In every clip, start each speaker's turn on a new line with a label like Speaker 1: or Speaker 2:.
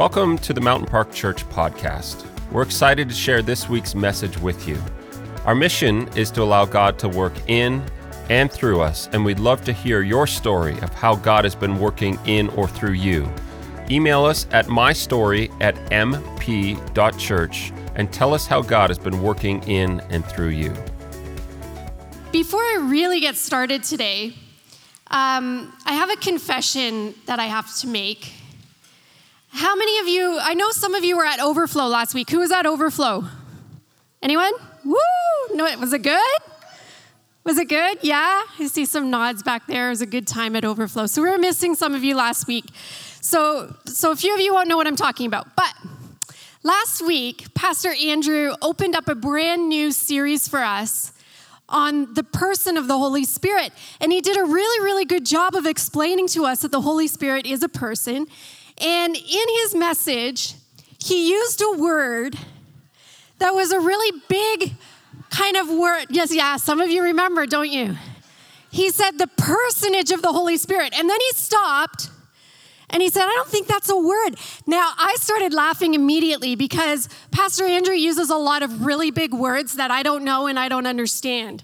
Speaker 1: Welcome to the Mountain Park Church podcast. We're excited to share this week's message with you. Our mission is to allow God to work in and through us, and we'd love to hear your story of how God has been working in or through you. Email us at mystory at mp.church and tell us how God has been working in and through you.
Speaker 2: Before I really get started today, um, I have a confession that I have to make. How many of you, I know some of you were at Overflow last week. Who was at Overflow? Anyone? Woo! No, was it good? Was it good? Yeah? I see some nods back there. It was a good time at Overflow. So we were missing some of you last week. So, so a few of you won't know what I'm talking about. But last week, Pastor Andrew opened up a brand new series for us on the person of the Holy Spirit. And he did a really, really good job of explaining to us that the Holy Spirit is a person. And in his message, he used a word that was a really big kind of word. Yes, yeah, some of you remember, don't you? He said the personage of the Holy Spirit. And then he stopped and he said, I don't think that's a word. Now, I started laughing immediately because Pastor Andrew uses a lot of really big words that I don't know and I don't understand.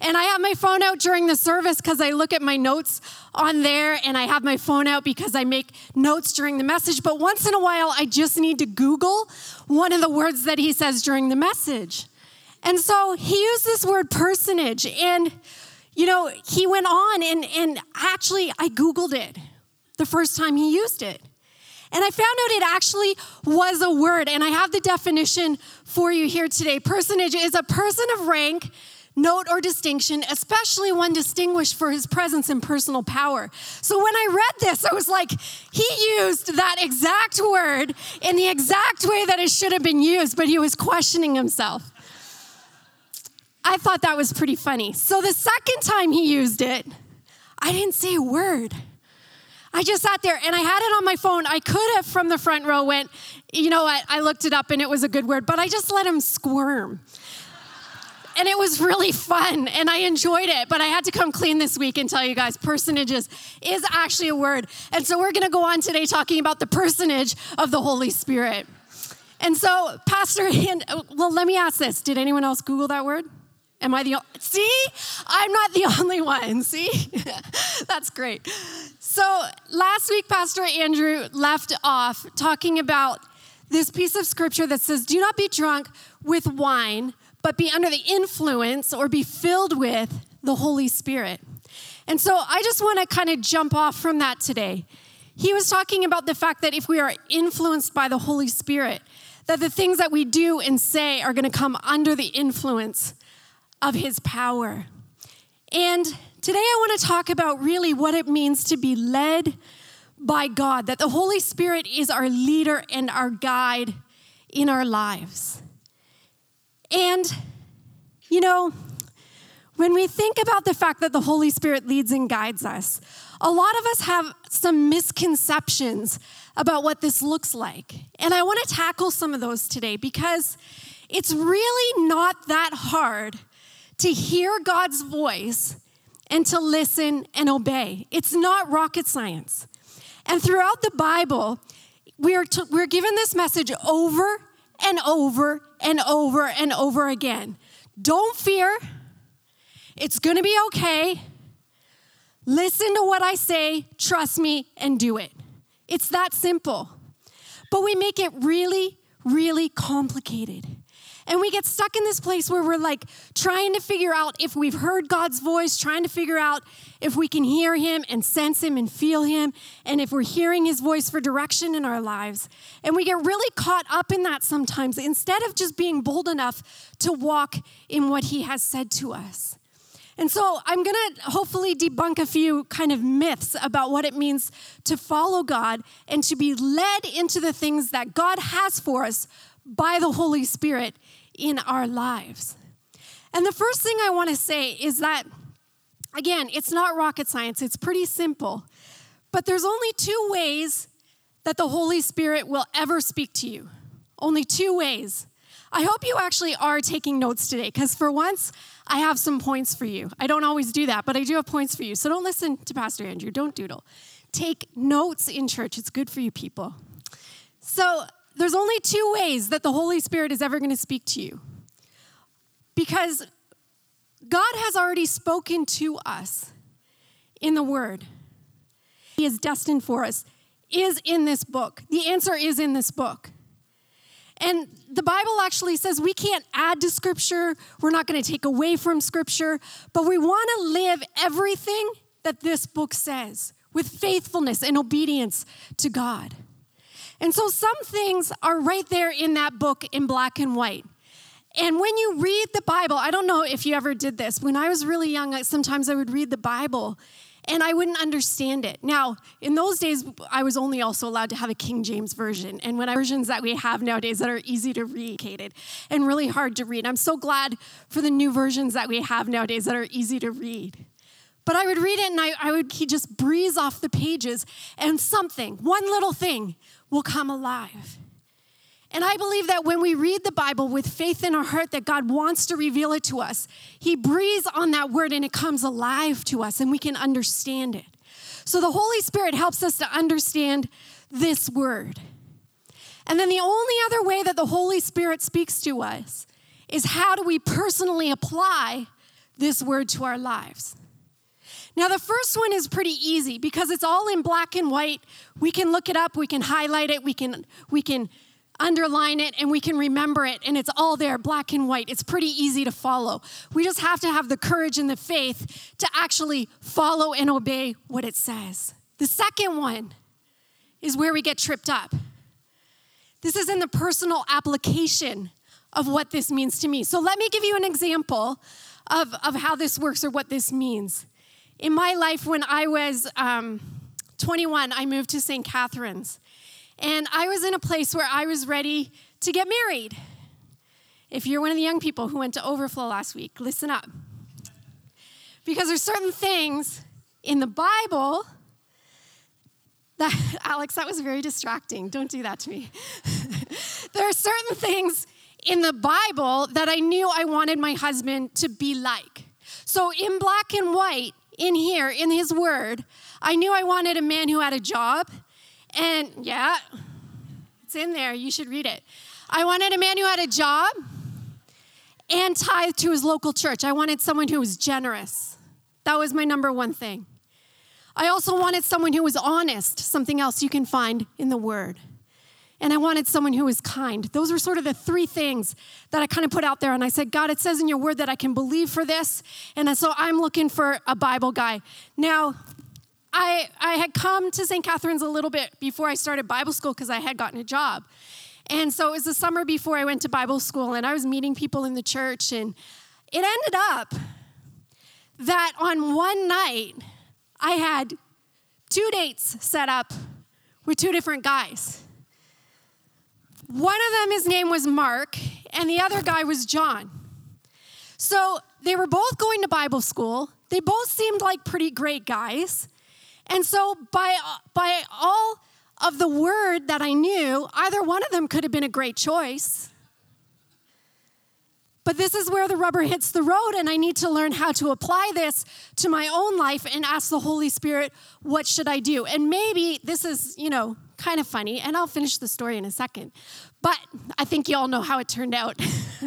Speaker 2: And I have my phone out during the service because I look at my notes on there, and I have my phone out because I make notes during the message. But once in a while, I just need to Google one of the words that he says during the message. And so he used this word personage, and you know, he went on, and, and actually, I Googled it the first time he used it. And I found out it actually was a word, and I have the definition for you here today. Personage is a person of rank, note, or distinction, especially one distinguished for his presence and personal power. So when I read this, I was like, he used that exact word in the exact way that it should have been used, but he was questioning himself. I thought that was pretty funny. So the second time he used it, I didn't say a word. I just sat there and I had it on my phone. I could have from the front row went, you know what, I looked it up and it was a good word, but I just let him squirm. And it was really fun and I enjoyed it, but I had to come clean this week and tell you guys personages is actually a word. And so we're gonna go on today talking about the personage of the Holy Spirit. And so, Pastor, well, let me ask this Did anyone else Google that word? Am I the see? I'm not the only one. See, that's great. So last week, Pastor Andrew left off talking about this piece of scripture that says, "Do not be drunk with wine, but be under the influence or be filled with the Holy Spirit." And so I just want to kind of jump off from that today. He was talking about the fact that if we are influenced by the Holy Spirit, that the things that we do and say are going to come under the influence of his power. And today I want to talk about really what it means to be led by God, that the Holy Spirit is our leader and our guide in our lives. And, you know, when we think about the fact that the Holy Spirit leads and guides us, a lot of us have some misconceptions about what this looks like. And I want to tackle some of those today because it's really not that hard to hear God's voice and to listen and obey. It's not rocket science. And throughout the Bible, we're, to, we're given this message over and over and over and over again. Don't fear, it's gonna be okay. Listen to what I say, trust me, and do it. It's that simple. But we make it really, really complicated. And we get stuck in this place where we're like trying to figure out if we've heard God's voice, trying to figure out if we can hear Him and sense Him and feel Him, and if we're hearing His voice for direction in our lives. And we get really caught up in that sometimes instead of just being bold enough to walk in what He has said to us. And so I'm going to hopefully debunk a few kind of myths about what it means to follow God and to be led into the things that God has for us by the Holy Spirit in our lives. And the first thing I want to say is that, again, it's not rocket science, it's pretty simple. But there's only two ways that the Holy Spirit will ever speak to you. Only two ways. I hope you actually are taking notes today, because for once, I have some points for you. I don't always do that, but I do have points for you. So don't listen to Pastor Andrew, don't doodle. Take notes in church, it's good for you people. So there's only two ways that the Holy Spirit is ever going to speak to you. Because God has already spoken to us in the Word. He is destined for us, is in this book. The answer is in this book. And the Bible actually says we can't add to Scripture, we're not going to take away from Scripture, but we want to live everything that this book says with faithfulness and obedience to God. And so some things are right there in that book in black and white. And when you read the Bible, I don't know if you ever did this. When I was really young, sometimes I would read the Bible and I wouldn't understand it. Now, in those days, I was only also allowed to have a King James version. And when I versions that we have nowadays that are easy to read and really hard to read, I'm so glad for the new versions that we have nowadays that are easy to read. But I would read it and I, I would just breeze off the pages, and something, one little thing, will come alive. And I believe that when we read the Bible with faith in our heart that God wants to reveal it to us, He breathes on that word and it comes alive to us and we can understand it. So the Holy Spirit helps us to understand this word. And then the only other way that the Holy Spirit speaks to us is how do we personally apply this word to our lives? Now, the first one is pretty easy because it's all in black and white. We can look it up, we can highlight it, we can, we can underline it, and we can remember it, and it's all there, black and white. It's pretty easy to follow. We just have to have the courage and the faith to actually follow and obey what it says. The second one is where we get tripped up. This is in the personal application of what this means to me. So let me give you an example of, of how this works or what this means. In my life, when I was um, 21, I moved to St. Catharines. And I was in a place where I was ready to get married. If you're one of the young people who went to Overflow last week, listen up. Because there's certain things in the Bible that, Alex, that was very distracting. Don't do that to me. there are certain things in the Bible that I knew I wanted my husband to be like. So, in black and white, in here, in his word, I knew I wanted a man who had a job. And yeah, it's in there. You should read it. I wanted a man who had a job and tithe to his local church. I wanted someone who was generous. That was my number one thing. I also wanted someone who was honest, something else you can find in the word and I wanted someone who was kind. Those were sort of the three things that I kind of put out there. And I said, God, it says in your word that I can believe for this. And so I'm looking for a Bible guy. Now, I, I had come to St. Catharines a little bit before I started Bible school because I had gotten a job. And so it was the summer before I went to Bible school, and I was meeting people in the church. And it ended up that on one night, I had two dates set up with two different guys. One of them, his name was Mark, and the other guy was John. So they were both going to Bible school. They both seemed like pretty great guys. And so, by, by all of the word that I knew, either one of them could have been a great choice. But this is where the rubber hits the road, and I need to learn how to apply this to my own life and ask the Holy Spirit, what should I do? And maybe this is, you know, kind of funny, and I'll finish the story in a second. But I think you all know how it turned out.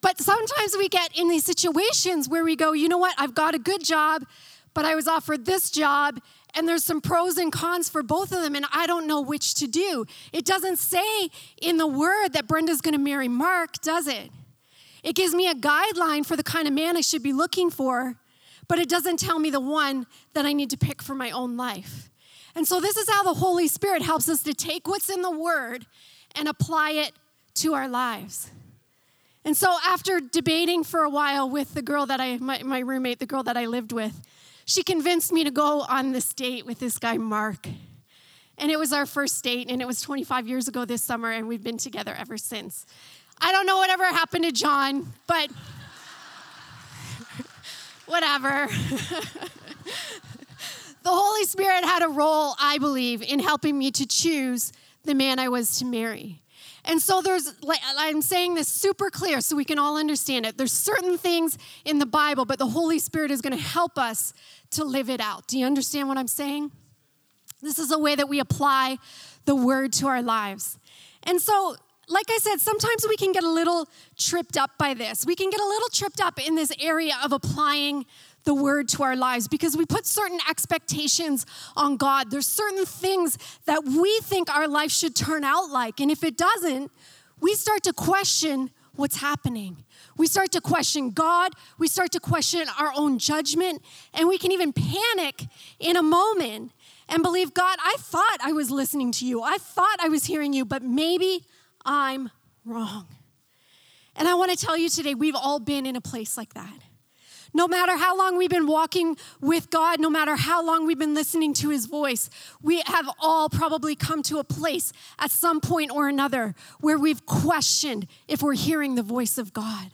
Speaker 2: but sometimes we get in these situations where we go, you know what, I've got a good job, but I was offered this job, and there's some pros and cons for both of them, and I don't know which to do. It doesn't say in the word that Brenda's gonna marry Mark, does it? It gives me a guideline for the kind of man I should be looking for, but it doesn't tell me the one that I need to pick for my own life. And so, this is how the Holy Spirit helps us to take what's in the Word and apply it to our lives. And so, after debating for a while with the girl that I, my, my roommate, the girl that I lived with, she convinced me to go on this date with this guy, Mark. And it was our first date, and it was 25 years ago this summer, and we've been together ever since. I don't know whatever happened to John, but whatever. The Holy Spirit had a role, I believe, in helping me to choose the man I was to marry. And so there's, I'm saying this super clear so we can all understand it. There's certain things in the Bible, but the Holy Spirit is going to help us to live it out. Do you understand what I'm saying? This is a way that we apply the word to our lives. And so, like I said, sometimes we can get a little tripped up by this. We can get a little tripped up in this area of applying the word to our lives because we put certain expectations on God. There's certain things that we think our life should turn out like. And if it doesn't, we start to question what's happening. We start to question God. We start to question our own judgment. And we can even panic in a moment and believe, God, I thought I was listening to you. I thought I was hearing you, but maybe I'm wrong. And I want to tell you today, we've all been in a place like that. No matter how long we've been walking with God, no matter how long we've been listening to his voice, we have all probably come to a place at some point or another where we've questioned if we're hearing the voice of God.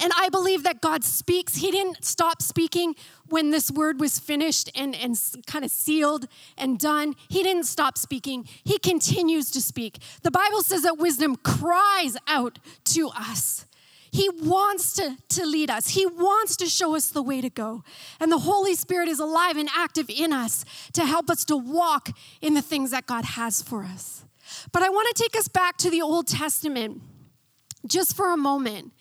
Speaker 2: And I believe that God speaks. He didn't stop speaking when this word was finished and, and kind of sealed and done. He didn't stop speaking. He continues to speak. The Bible says that wisdom cries out to us. He wants to, to lead us. He wants to show us the way to go. And the Holy Spirit is alive and active in us to help us to walk in the things that God has for us. But I want to take us back to the Old Testament just for a moment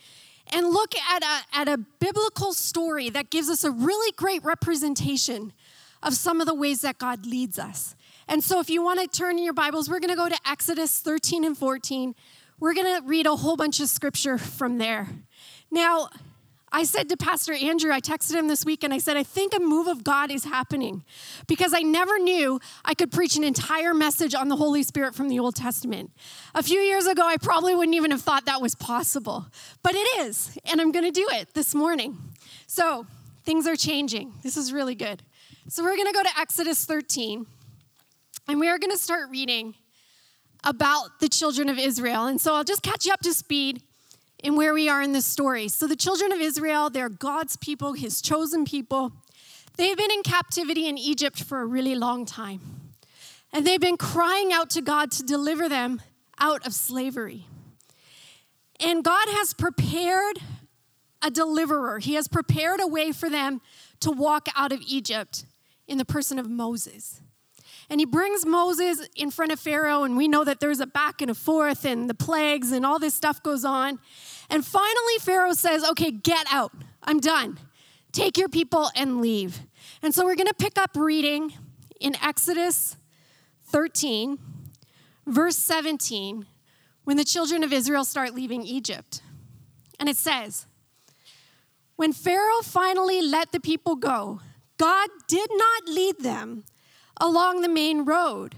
Speaker 2: and look at a, at a biblical story that gives us a really great representation of some of the ways that God leads us. And so, if you want to turn in your Bibles, we're going to go to Exodus 13 and 14. We're going to read a whole bunch of scripture from there. Now, I said to Pastor Andrew, I texted him this week and I said, I think a move of God is happening because I never knew I could preach an entire message on the Holy Spirit from the Old Testament. A few years ago, I probably wouldn't even have thought that was possible, but it is, and I'm going to do it this morning. So things are changing. This is really good. So we're going to go to Exodus 13, and we are going to start reading about the children of Israel. And so I'll just catch you up to speed in where we are in this story. So, the children of Israel, they're God's people, his chosen people. They've been in captivity in Egypt for a really long time. And they've been crying out to God to deliver them out of slavery. And God has prepared a deliverer, He has prepared a way for them to walk out of Egypt in the person of Moses. And he brings Moses in front of Pharaoh, and we know that there's a back and a forth, and the plagues, and all this stuff goes on. And finally, Pharaoh says, Okay, get out. I'm done. Take your people and leave. And so we're going to pick up reading in Exodus 13, verse 17, when the children of Israel start leaving Egypt. And it says, When Pharaoh finally let the people go, God did not lead them along the main road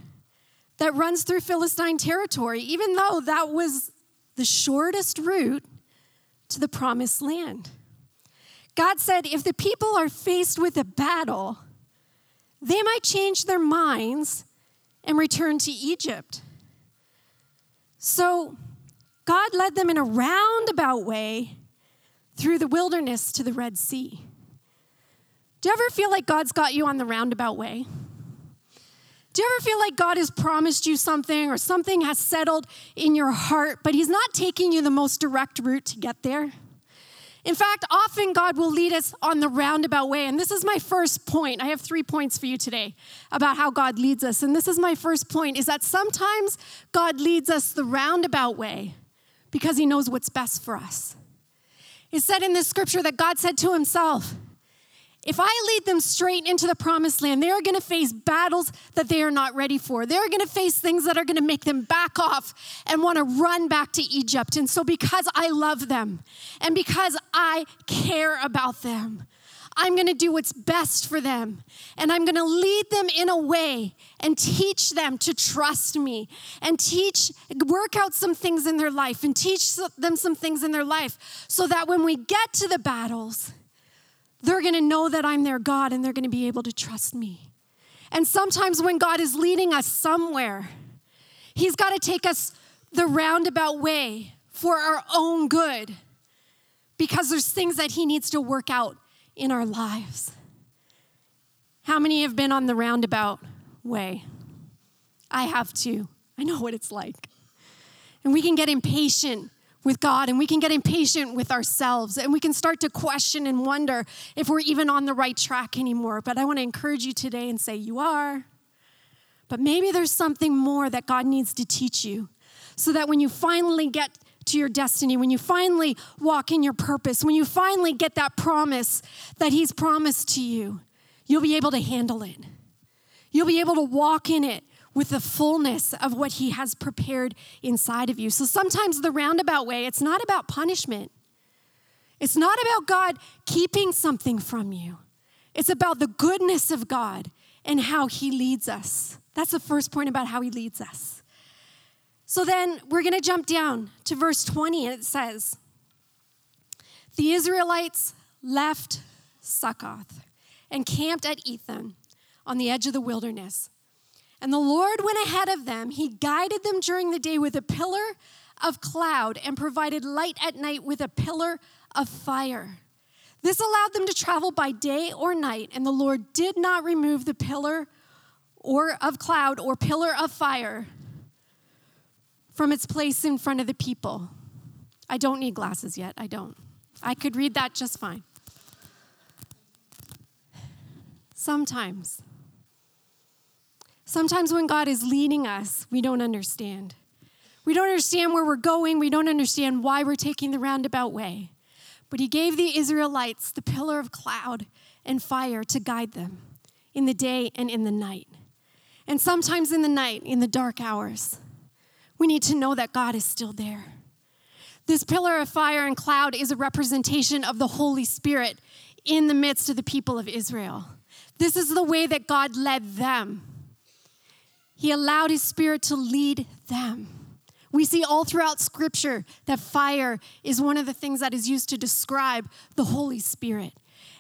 Speaker 2: that runs through Philistine territory, even though that was the shortest route to the promised land. God said, if the people are faced with a battle, they might change their minds and return to Egypt. So God led them in a roundabout way through the wilderness to the Red Sea. Do you ever feel like God's got you on the roundabout way? Do you ever feel like God has promised you something or something has settled in your heart, but He's not taking you the most direct route to get there? In fact, often God will lead us on the roundabout way. And this is my first point. I have three points for you today about how God leads us. And this is my first point is that sometimes God leads us the roundabout way because he knows what's best for us. It said in this scripture that God said to himself, if I lead them straight into the promised land, they are going to face battles that they are not ready for. They're going to face things that are going to make them back off and want to run back to Egypt. And so, because I love them and because I care about them, I'm going to do what's best for them. And I'm going to lead them in a way and teach them to trust me and teach, work out some things in their life and teach them some things in their life so that when we get to the battles, they're going to know that I'm their God and they're going to be able to trust me. And sometimes when God is leading us somewhere, He's got to take us the roundabout way for our own good because there's things that He needs to work out in our lives. How many have been on the roundabout way? I have too. I know what it's like. And we can get impatient with God and we can get impatient with ourselves and we can start to question and wonder if we're even on the right track anymore. But I want to encourage you today and say, You are. But maybe there's something more that God needs to teach you so that when you finally get to your destiny, when you finally walk in your purpose, when you finally get that promise that He's promised to you, you'll be able to handle it. You'll be able to walk in it with the fullness of what He has prepared inside of you. So sometimes the roundabout way, it's not about punishment. It's not about God keeping something from you. It's about the goodness of God and how He leads us. That's the first point about how He leads us. So then we're going to jump down to verse 20, and it says, The Israelites left Succoth and camped at Etham on the edge of the wilderness. And the Lord went ahead of them. He guided them during the day with a pillar of cloud and provided light at night with a pillar of fire. This allowed them to travel by day or night, and the Lord did not remove the pillar or of cloud or pillar of fire from its place in front of the people. I don't need glasses yet. I don't. I could read that just fine. Sometimes. Sometimes when God is leading us, we don't understand. We don't understand where we're going. We don't understand why we're taking the roundabout way. But He gave the Israelites the pillar of cloud and fire to guide them in the day and in the night. And sometimes in the night, in the dark hours. We need to know that God is still there. This pillar of fire and cloud is a representation of the Holy Spirit in the midst of the people of Israel. This is the way that God led them. He allowed His Spirit to lead them. We see all throughout Scripture that fire is one of the things that is used to describe the Holy Spirit.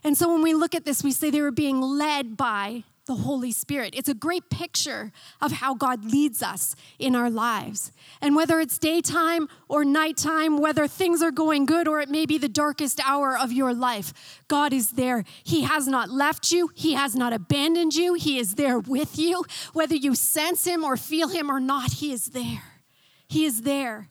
Speaker 2: And so when we look at this, we say they were being led by the Holy Spirit. It's a great picture of how God leads us in our lives. And whether it's daytime or nighttime, whether things are going good or it may be the darkest hour of your life, God is there. He has not left you, He has not abandoned you. He is there with you. Whether you sense Him or feel Him or not, He is there. He is there.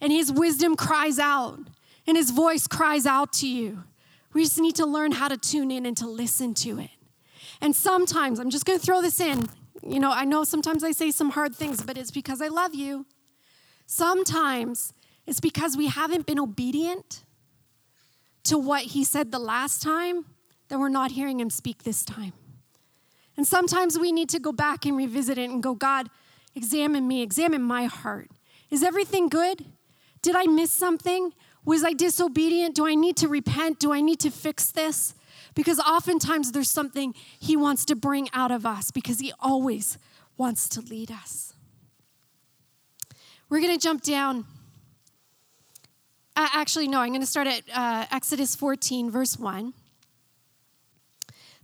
Speaker 2: And His wisdom cries out, and His voice cries out to you. We just need to learn how to tune in and to listen to it. And sometimes, I'm just going to throw this in. You know, I know sometimes I say some hard things, but it's because I love you. Sometimes it's because we haven't been obedient to what he said the last time that we're not hearing him speak this time. And sometimes we need to go back and revisit it and go, God, examine me, examine my heart. Is everything good? Did I miss something? Was I disobedient? Do I need to repent? Do I need to fix this? Because oftentimes there's something He wants to bring out of us because He always wants to lead us. We're going to jump down. Uh, actually, no, I'm going to start at uh, Exodus 14, verse 1.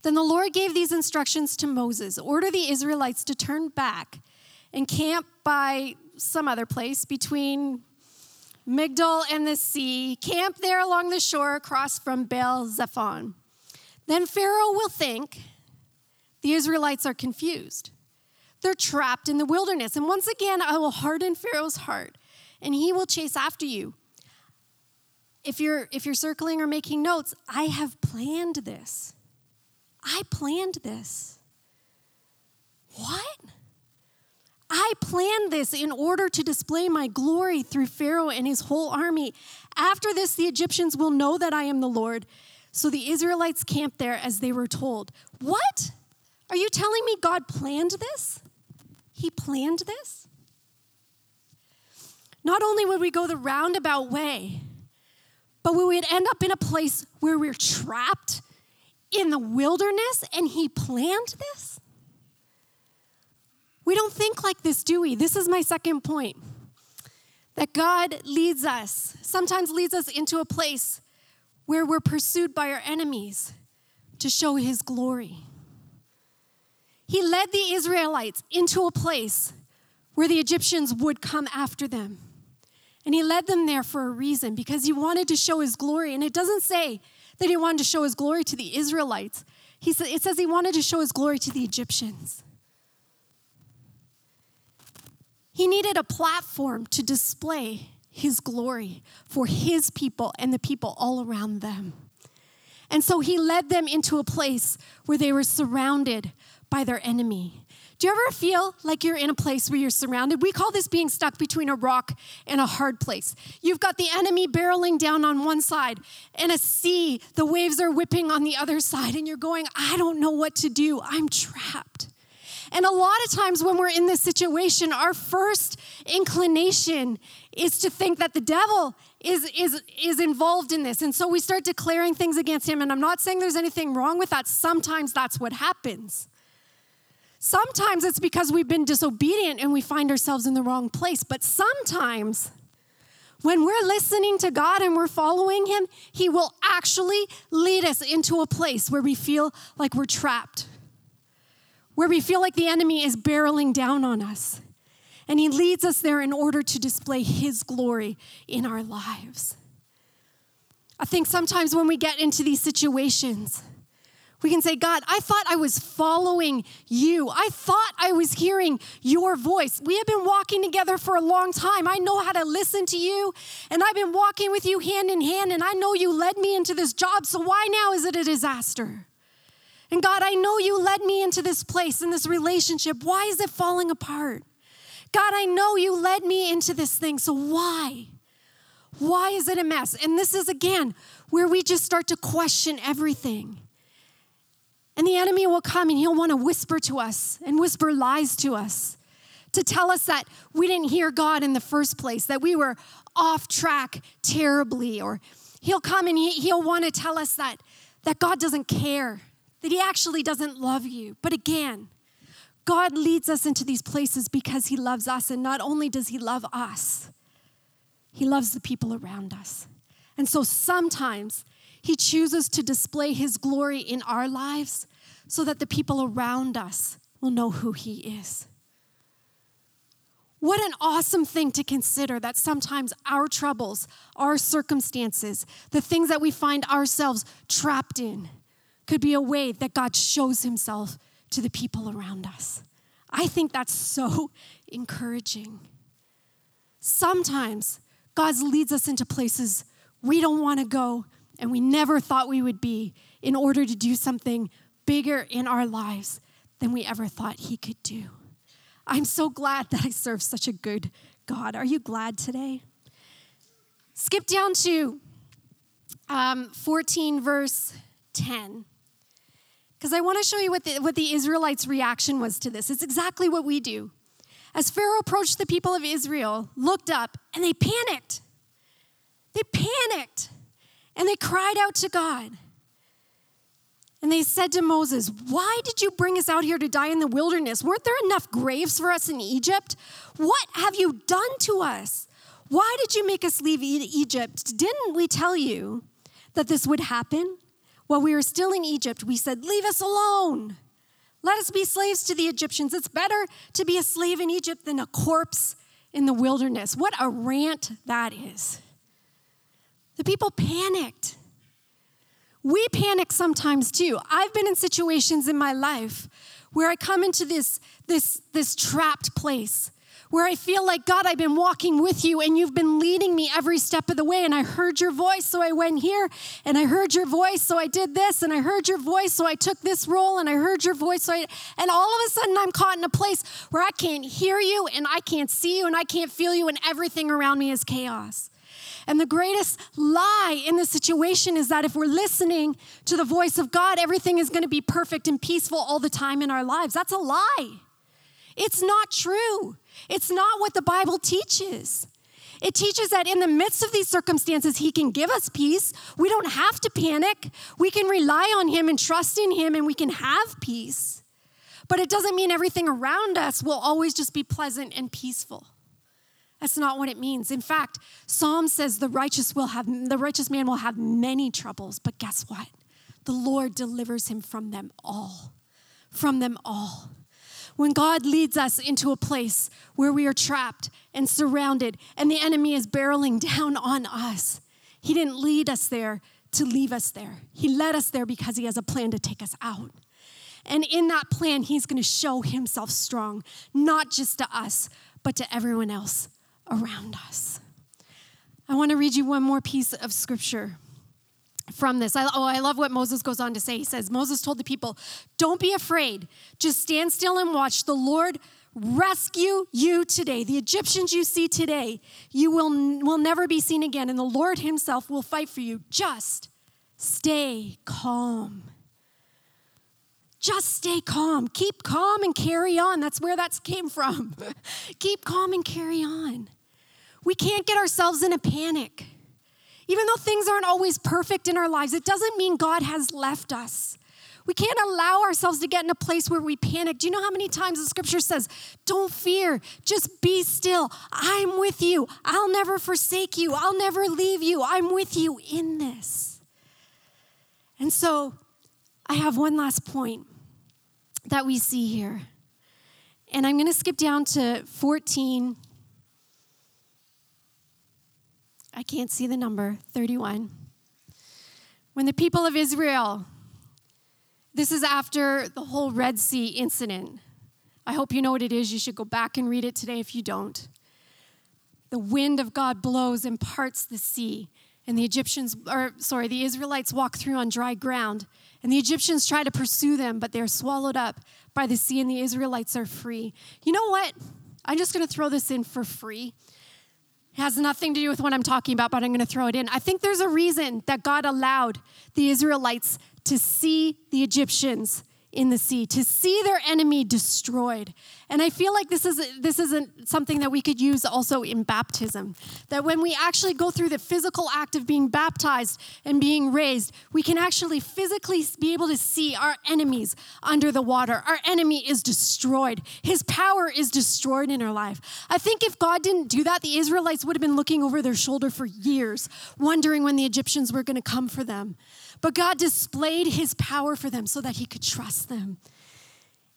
Speaker 2: Then the Lord gave these instructions to Moses Order the Israelites to turn back and camp by some other place between Migdol and the sea. Camp there along the shore across from Baal Zephon. Then Pharaoh will think the Israelites are confused. They're trapped in the wilderness. And once again, I will harden Pharaoh's heart, and he will chase after you. If you're, if you're circling or making notes, I have planned this. I planned this. What? I planned this in order to display my glory through Pharaoh and his whole army. After this, the Egyptians will know that I am the Lord so the Israelites camped there as they were told. What? Are you telling me God planned this? He planned this? Not only would we go the roundabout way, but we would end up in a place where we're trapped in the wilderness and He planned this? We don't think like this, do we? This is my second point. That God leads us, sometimes leads us into a place where we're pursued by our enemies to show his glory. He led the Israelites into a place where the Egyptians would come after them. And he led them there for a reason because he wanted to show his glory. And it doesn't say that he wanted to show his glory to the Israelites, he sa- it says he wanted to show his glory to the Egyptians. He needed a platform to display his glory for his people and the people all around them. And so he led them into a place where they were surrounded by their enemy. Do you ever feel like you're in a place where you're surrounded? We call this being stuck between a rock and a hard place. You've got the enemy barreling down on one side and a sea, the waves are whipping on the other side, and you're going, I don't know what to do. I'm trapped. And a lot of times when we're in this situation, our first inclination is to think that the devil is, is, is involved in this. And so we start declaring things against him. And I'm not saying there's anything wrong with that. Sometimes that's what happens. Sometimes it's because we've been disobedient and we find ourselves in the wrong place. But sometimes, when we're listening to God and we're following Him, He will actually lead us into a place where we feel like we're trapped, where we feel like the enemy is barreling down on us. And He leads us there in order to display His glory in our lives. I think sometimes when we get into these situations, we can say, God, I thought I was following you. I thought I was hearing your voice. We have been walking together for a long time. I know how to listen to you, and I've been walking with you hand in hand, and I know you led me into this job, so why now is it a disaster? And God, I know you led me into this place, in this relationship. Why is it falling apart? God, I know you led me into this thing, so why? Why is it a mess? And this is again where we just start to question everything. And the enemy will come and he'll want to whisper to us and whisper lies to us to tell us that we didn't hear God in the first place, that we were off track terribly. Or he'll come and he, he'll want to tell us that, that God doesn't care, that he actually doesn't love you. But again, God leads us into these places because He loves us. And not only does He love us, He loves the people around us. And so sometimes He chooses to display His glory in our lives so that the people around us will know who He is. What an awesome thing to consider that sometimes our troubles, our circumstances, the things that we find ourselves trapped in, could be a way that God shows Himself to the people around us. I think that's so encouraging. Sometimes God leads us into places we don't want to go and we never thought we would be in order to do something bigger in our lives than we ever thought He could do. I'm so glad that I serve such a good God. Are you glad today? Skip down to um, 14, verse 10 because I want to show you what the, what the Israelites' reaction was to this. It's exactly what we do. As Pharaoh approached the people of Israel, looked up, and they panicked. They panicked and they cried out to God. And they said to Moses, Why did you bring us out here to die in the wilderness? Weren't there enough graves for us in Egypt? What have you done to us? Why did you make us leave Egypt? Didn't we tell you that this would happen? While we were still in Egypt, we said, Leave us alone. Let us be slaves to the Egyptians. It's better to be a slave in Egypt than a corpse in the wilderness. What a rant that is. The people panicked. We panic sometimes too. I've been in situations in my life where I come into this, this, this trapped place where I feel like, God, I've been walking with you and you've been leading me every step of the way. And I heard your voice, so I went here. And I heard your voice, so I did this. And I heard your voice, so I took this role. And I heard your voice, so I. And all of a sudden, I'm caught in a place where I can't hear you and I can't see you and I can't feel you, and everything around me is chaos. And the greatest lie in this situation is that if we're listening to the voice of God, everything is going to be perfect and peaceful all the time in our lives. That's a lie. It's not true. It's not what the Bible teaches. It teaches that in the midst of these circumstances, He can give us peace. We don't have to panic. We can rely on Him and trust in Him, and we can have peace. But it doesn't mean everything around us will always just be pleasant and peaceful. That's not what it means. In fact, Psalm says the righteous will have the righteous man will have many troubles, but guess what? The Lord delivers him from them all. From them all. When God leads us into a place where we are trapped and surrounded and the enemy is barreling down on us, He didn't lead us there to leave us there. He led us there because He has a plan to take us out. And in that plan, He's going to show Himself strong, not just to us, but to everyone else around us. I want to read you one more piece of scripture. From this. I, oh, I love what Moses goes on to say. He says, Moses told the people, Don't be afraid. Just stand still and watch. The Lord rescue you today. The Egyptians you see today, you will, will never be seen again, and the Lord Himself will fight for you. Just stay calm. Just stay calm. Keep calm and carry on. That's where that came from. Keep calm and carry on. We can't get ourselves in a panic. Even though things aren't always perfect in our lives, it doesn't mean God has left us. We can't allow ourselves to get in a place where we panic. Do you know how many times the scripture says, Don't fear, just be still. I'm with you. I'll never forsake you. I'll never leave you. I'm with you in this. And so I have one last point that we see here. And I'm going to skip down to 14 I can't see the number, 31. When the people of Israel, this is after the whole Red Sea incident. I hope you know what it is. You should go back and read it today if you don't. The wind of God blows and parts the sea, and the Egyptians, or sorry, the Israelites walk through on dry ground, and the Egyptians try to pursue them, but they're swallowed up by the sea, and the Israelites are free. You know what? I'm just going to throw this in for free. It has nothing to do with what I'm talking about, but I'm going to throw it in. I think there's a reason that God allowed the Israelites to see the Egyptians in the sea, to see their enemy destroyed. And I feel like this is this isn't something that we could use also in baptism. That when we actually go through the physical act of being baptized and being raised, we can actually physically be able to see our enemies under the water. Our enemy is destroyed. His power is destroyed in our life. I think if God didn't do that, the Israelites would have been looking over their shoulder for years, wondering when the Egyptians were going to come for them. But God displayed his power for them so that he could trust them.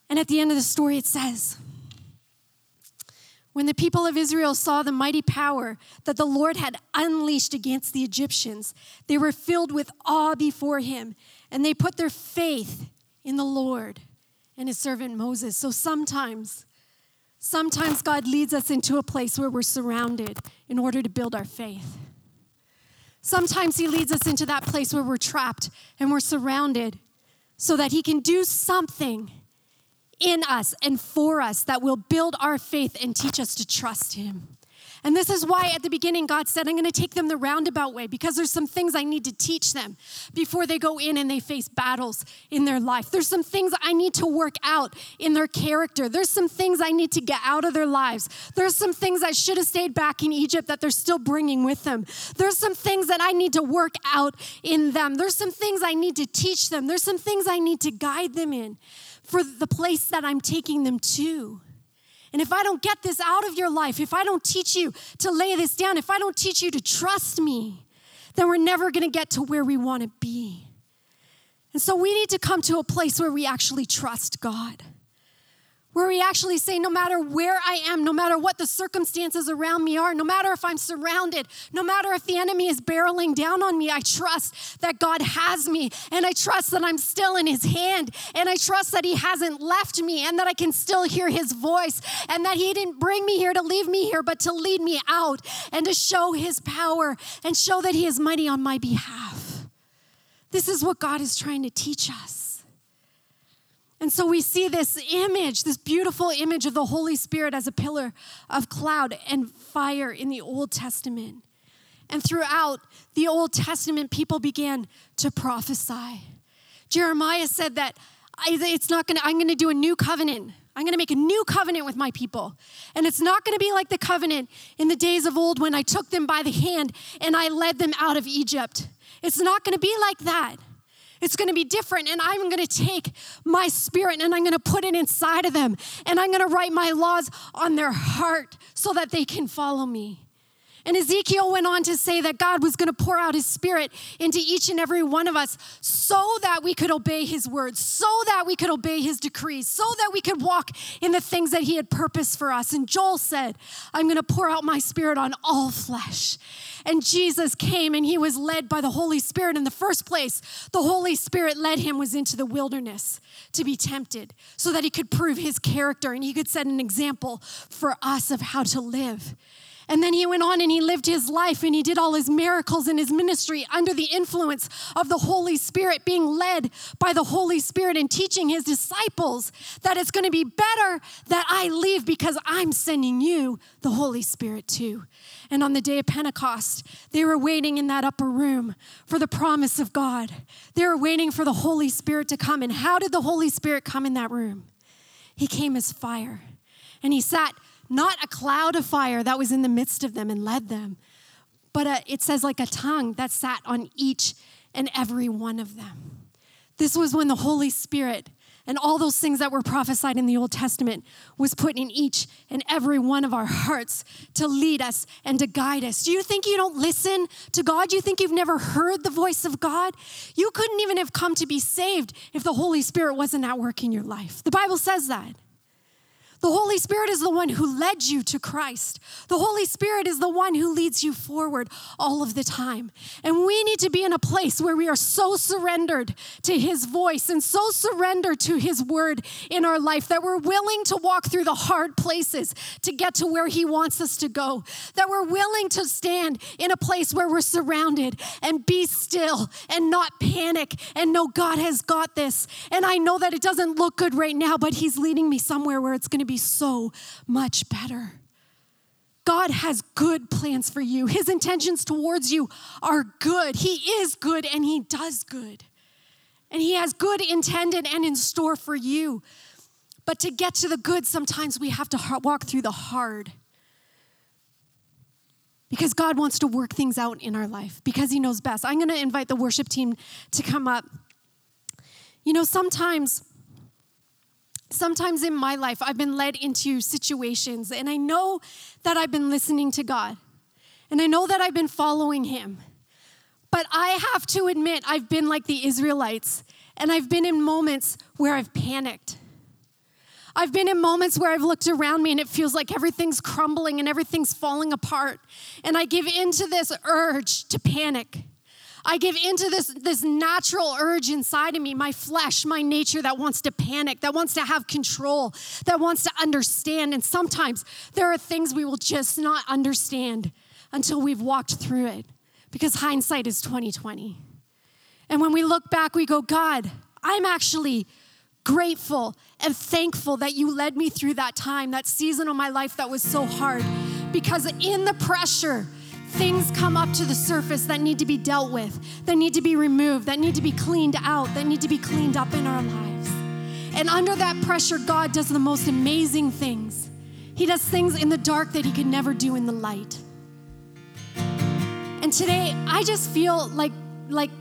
Speaker 2: And at the end of the story, it says, when the people of Israel saw the mighty power that the Lord had unleashed against the Egyptians, they were filled with awe before him, and they put their faith in the Lord and his servant Moses. So sometimes, sometimes God leads us into a place where we're surrounded in order to build our faith. Sometimes He leads us into that place where we're trapped and we're surrounded so that He can do something in us and for us that will build our faith and teach us to trust Him. And this is why at the beginning God said, I'm going to take them the roundabout way because there's some things I need to teach them before they go in and they face battles in their life. There's some things I need to work out in their character. There's some things I need to get out of their lives. There's some things that should have stayed back in Egypt that they're still bringing with them. There's some things that I need to work out in them. There's some things I need to teach them. There's some things I need to guide them in for the place that I'm taking them to. And if I don't get this out of your life, if I don't teach you to lay this down, if I don't teach you to trust me, then we're never going to get to where we want to be. And so we need to come to a place where we actually trust God where we actually say, no matter where I am, no matter what the circumstances around me are, no matter if I'm surrounded, no matter if the enemy is barreling down on me, I trust that God has me and I trust that I'm still in his hand and I trust that he hasn't left me and that I can still hear his voice and that he didn't bring me here to leave me here, but to lead me out and to show his power and show that he is mighty on my behalf. This is what God is trying to teach us. And so we see this image, this beautiful image of the Holy Spirit as a pillar of cloud and fire in the Old Testament. And throughout the Old Testament, people began to prophesy. Jeremiah said that it's not gonna, I'm gonna do a new covenant. I'm gonna make a new covenant with my people. And it's not gonna be like the covenant in the days of old when I took them by the hand and I led them out of Egypt. It's not gonna be like that. It's going to be different. And I'm going to take my spirit and I'm going to put it inside of them. And I'm going to write my laws on their heart so that they can follow me. And Ezekiel went on to say that God was going to pour out his spirit into each and every one of us so that we could obey his words, so that we could obey his decrees, so that we could walk in the things that he had purposed for us. And Joel said, I'm going to pour out my spirit on all flesh. And Jesus came and he was led by the Holy Spirit in the first place. The Holy Spirit led him was into the wilderness to be tempted so that he could prove his character and he could set an example for us of how to live. And then he went on and he lived his life and he did all his miracles in his ministry under the influence of the Holy Spirit, being led by the Holy Spirit and teaching his disciples that it's going to be better that I leave because I'm sending you the Holy Spirit too. And on the day of Pentecost, they were waiting in that upper room for the promise of God. They were waiting for the Holy Spirit to come. And how did the Holy Spirit come in that room? He came as fire. And he sat not a cloud of fire that was in the midst of them and led them, but a, it says like a tongue that sat on each and every one of them. This was when the Holy Spirit and all those things that were prophesied in the Old Testament was put in each and every one of our hearts to lead us and to guide us. Do you think you don't listen to God? You think you've never heard the voice of God? You couldn't even have come to be saved if the Holy Spirit wasn't at work in your life. The Bible says that. The Holy Spirit is the one who led you to Christ. The Holy Spirit is the one who leads you forward all of the time. And we need to be in a place where we are so surrendered to His voice and so surrendered to His word in our life that we're willing to walk through the hard places to get to where He wants us to go. That we're willing to stand in a place where we're surrounded and be still and not panic and know God has got this. And I know that it doesn't look good right now, but He's leading me somewhere where it's going to be so much better. God has good plans for you. His intentions towards you are good. He is good and He does good. And He has good intended and in store for you. But to get to the good, sometimes we have to walk through the hard. Because God wants to work things out in our life, because He knows best. I'm going to invite the worship team to come up. You know, sometimes sometimes in my life, I've been led into situations, and I know that I've been listening to God, and I know that I've been following Him. But I have to admit, I've been like the Israelites, and I've been in moments where I've panicked. I've been in moments where I've looked around me and it feels like everything's crumbling and everything's falling apart. And I give into this urge to panic. I give into this, this natural urge inside of me, my flesh, my nature that wants to panic, that wants to have control, that wants to understand. And sometimes there are things we will just not understand until we've walked through it because hindsight is 2020. And when we look back, we go, God, I'm actually grateful and thankful that you led me through that time, that season of my life that was so hard. Because in the pressure, things come up to the surface that need to be dealt with, that need to be removed, that need to be cleaned out, that need to be cleaned up in our lives. And under that pressure, God does the most amazing things. He does things in the dark that He could never do in the light. And today, I just feel like, like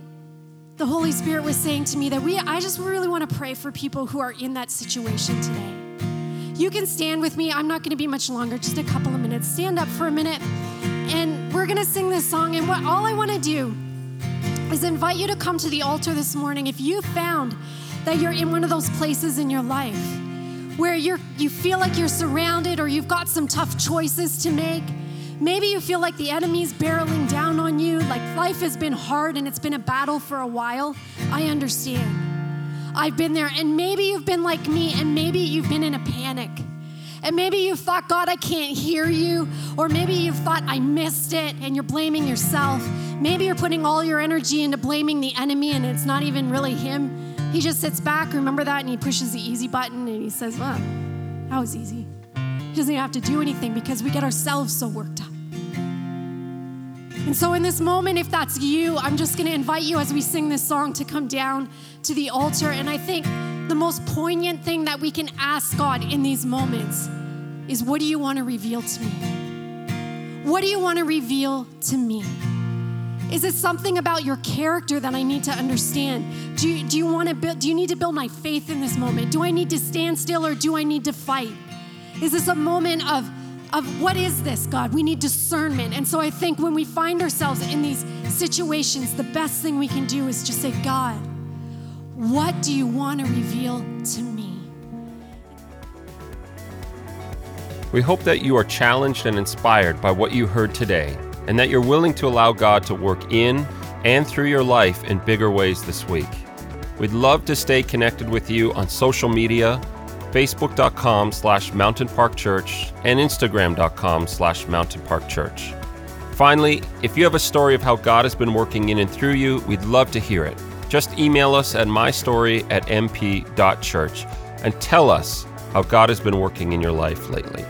Speaker 2: the Holy Spirit was saying to me that we, I just really want to pray for people who are in that situation today. You can stand with me. I'm not going to be much longer, just a couple of minutes. Stand up for a minute going to sing this song. And what all I want to do is invite you to come to the altar this morning if you found that you're in one of those places in your life where you're you feel like you're surrounded or you've got some tough choices to make. Maybe you feel like the enemy's barreling down on you, like life has been hard and it's been a battle for a while. I understand. I've been there, and maybe you've been like me, and maybe you've been in a panic. And maybe you thought, God, I can't hear you. Or maybe you thought, I missed it, and you're blaming yourself. Maybe you're putting all your energy into blaming the enemy, and it's not even really him. He just sits back, remember that, and he pushes the easy button and he says, Well, that was easy. He doesn't even have to do anything because we get ourselves so worked up. And so, in this moment, if that's you, I'm just going to invite you as we sing this song to come down to the altar. And I think the most poignant thing that we can ask God in these moments is what do you want to reveal to me? What do you want to reveal to me? Is it something about your character that I need to understand? Do you, do you want to build, do you need to build my faith in this moment? Do I need to stand still or do I need to fight? Is this a moment of, of what is this, God? We need discernment. And so I think when we find ourselves in these situations, the best thing we can do is just say, God, what do you want to reveal to me?
Speaker 1: We hope that you are challenged and inspired by what you heard today, and that you're willing to allow God to work in and through your life in bigger ways this week. We'd love to stay connected with you on social media facebook.com slash Mountain Park Church, and instagram.com slash Mountain Park Church. Finally, if you have a story of how God has been working in and through you, we'd love to hear it. Just email us at mystory at mp.church and tell us how God has been working in your life lately.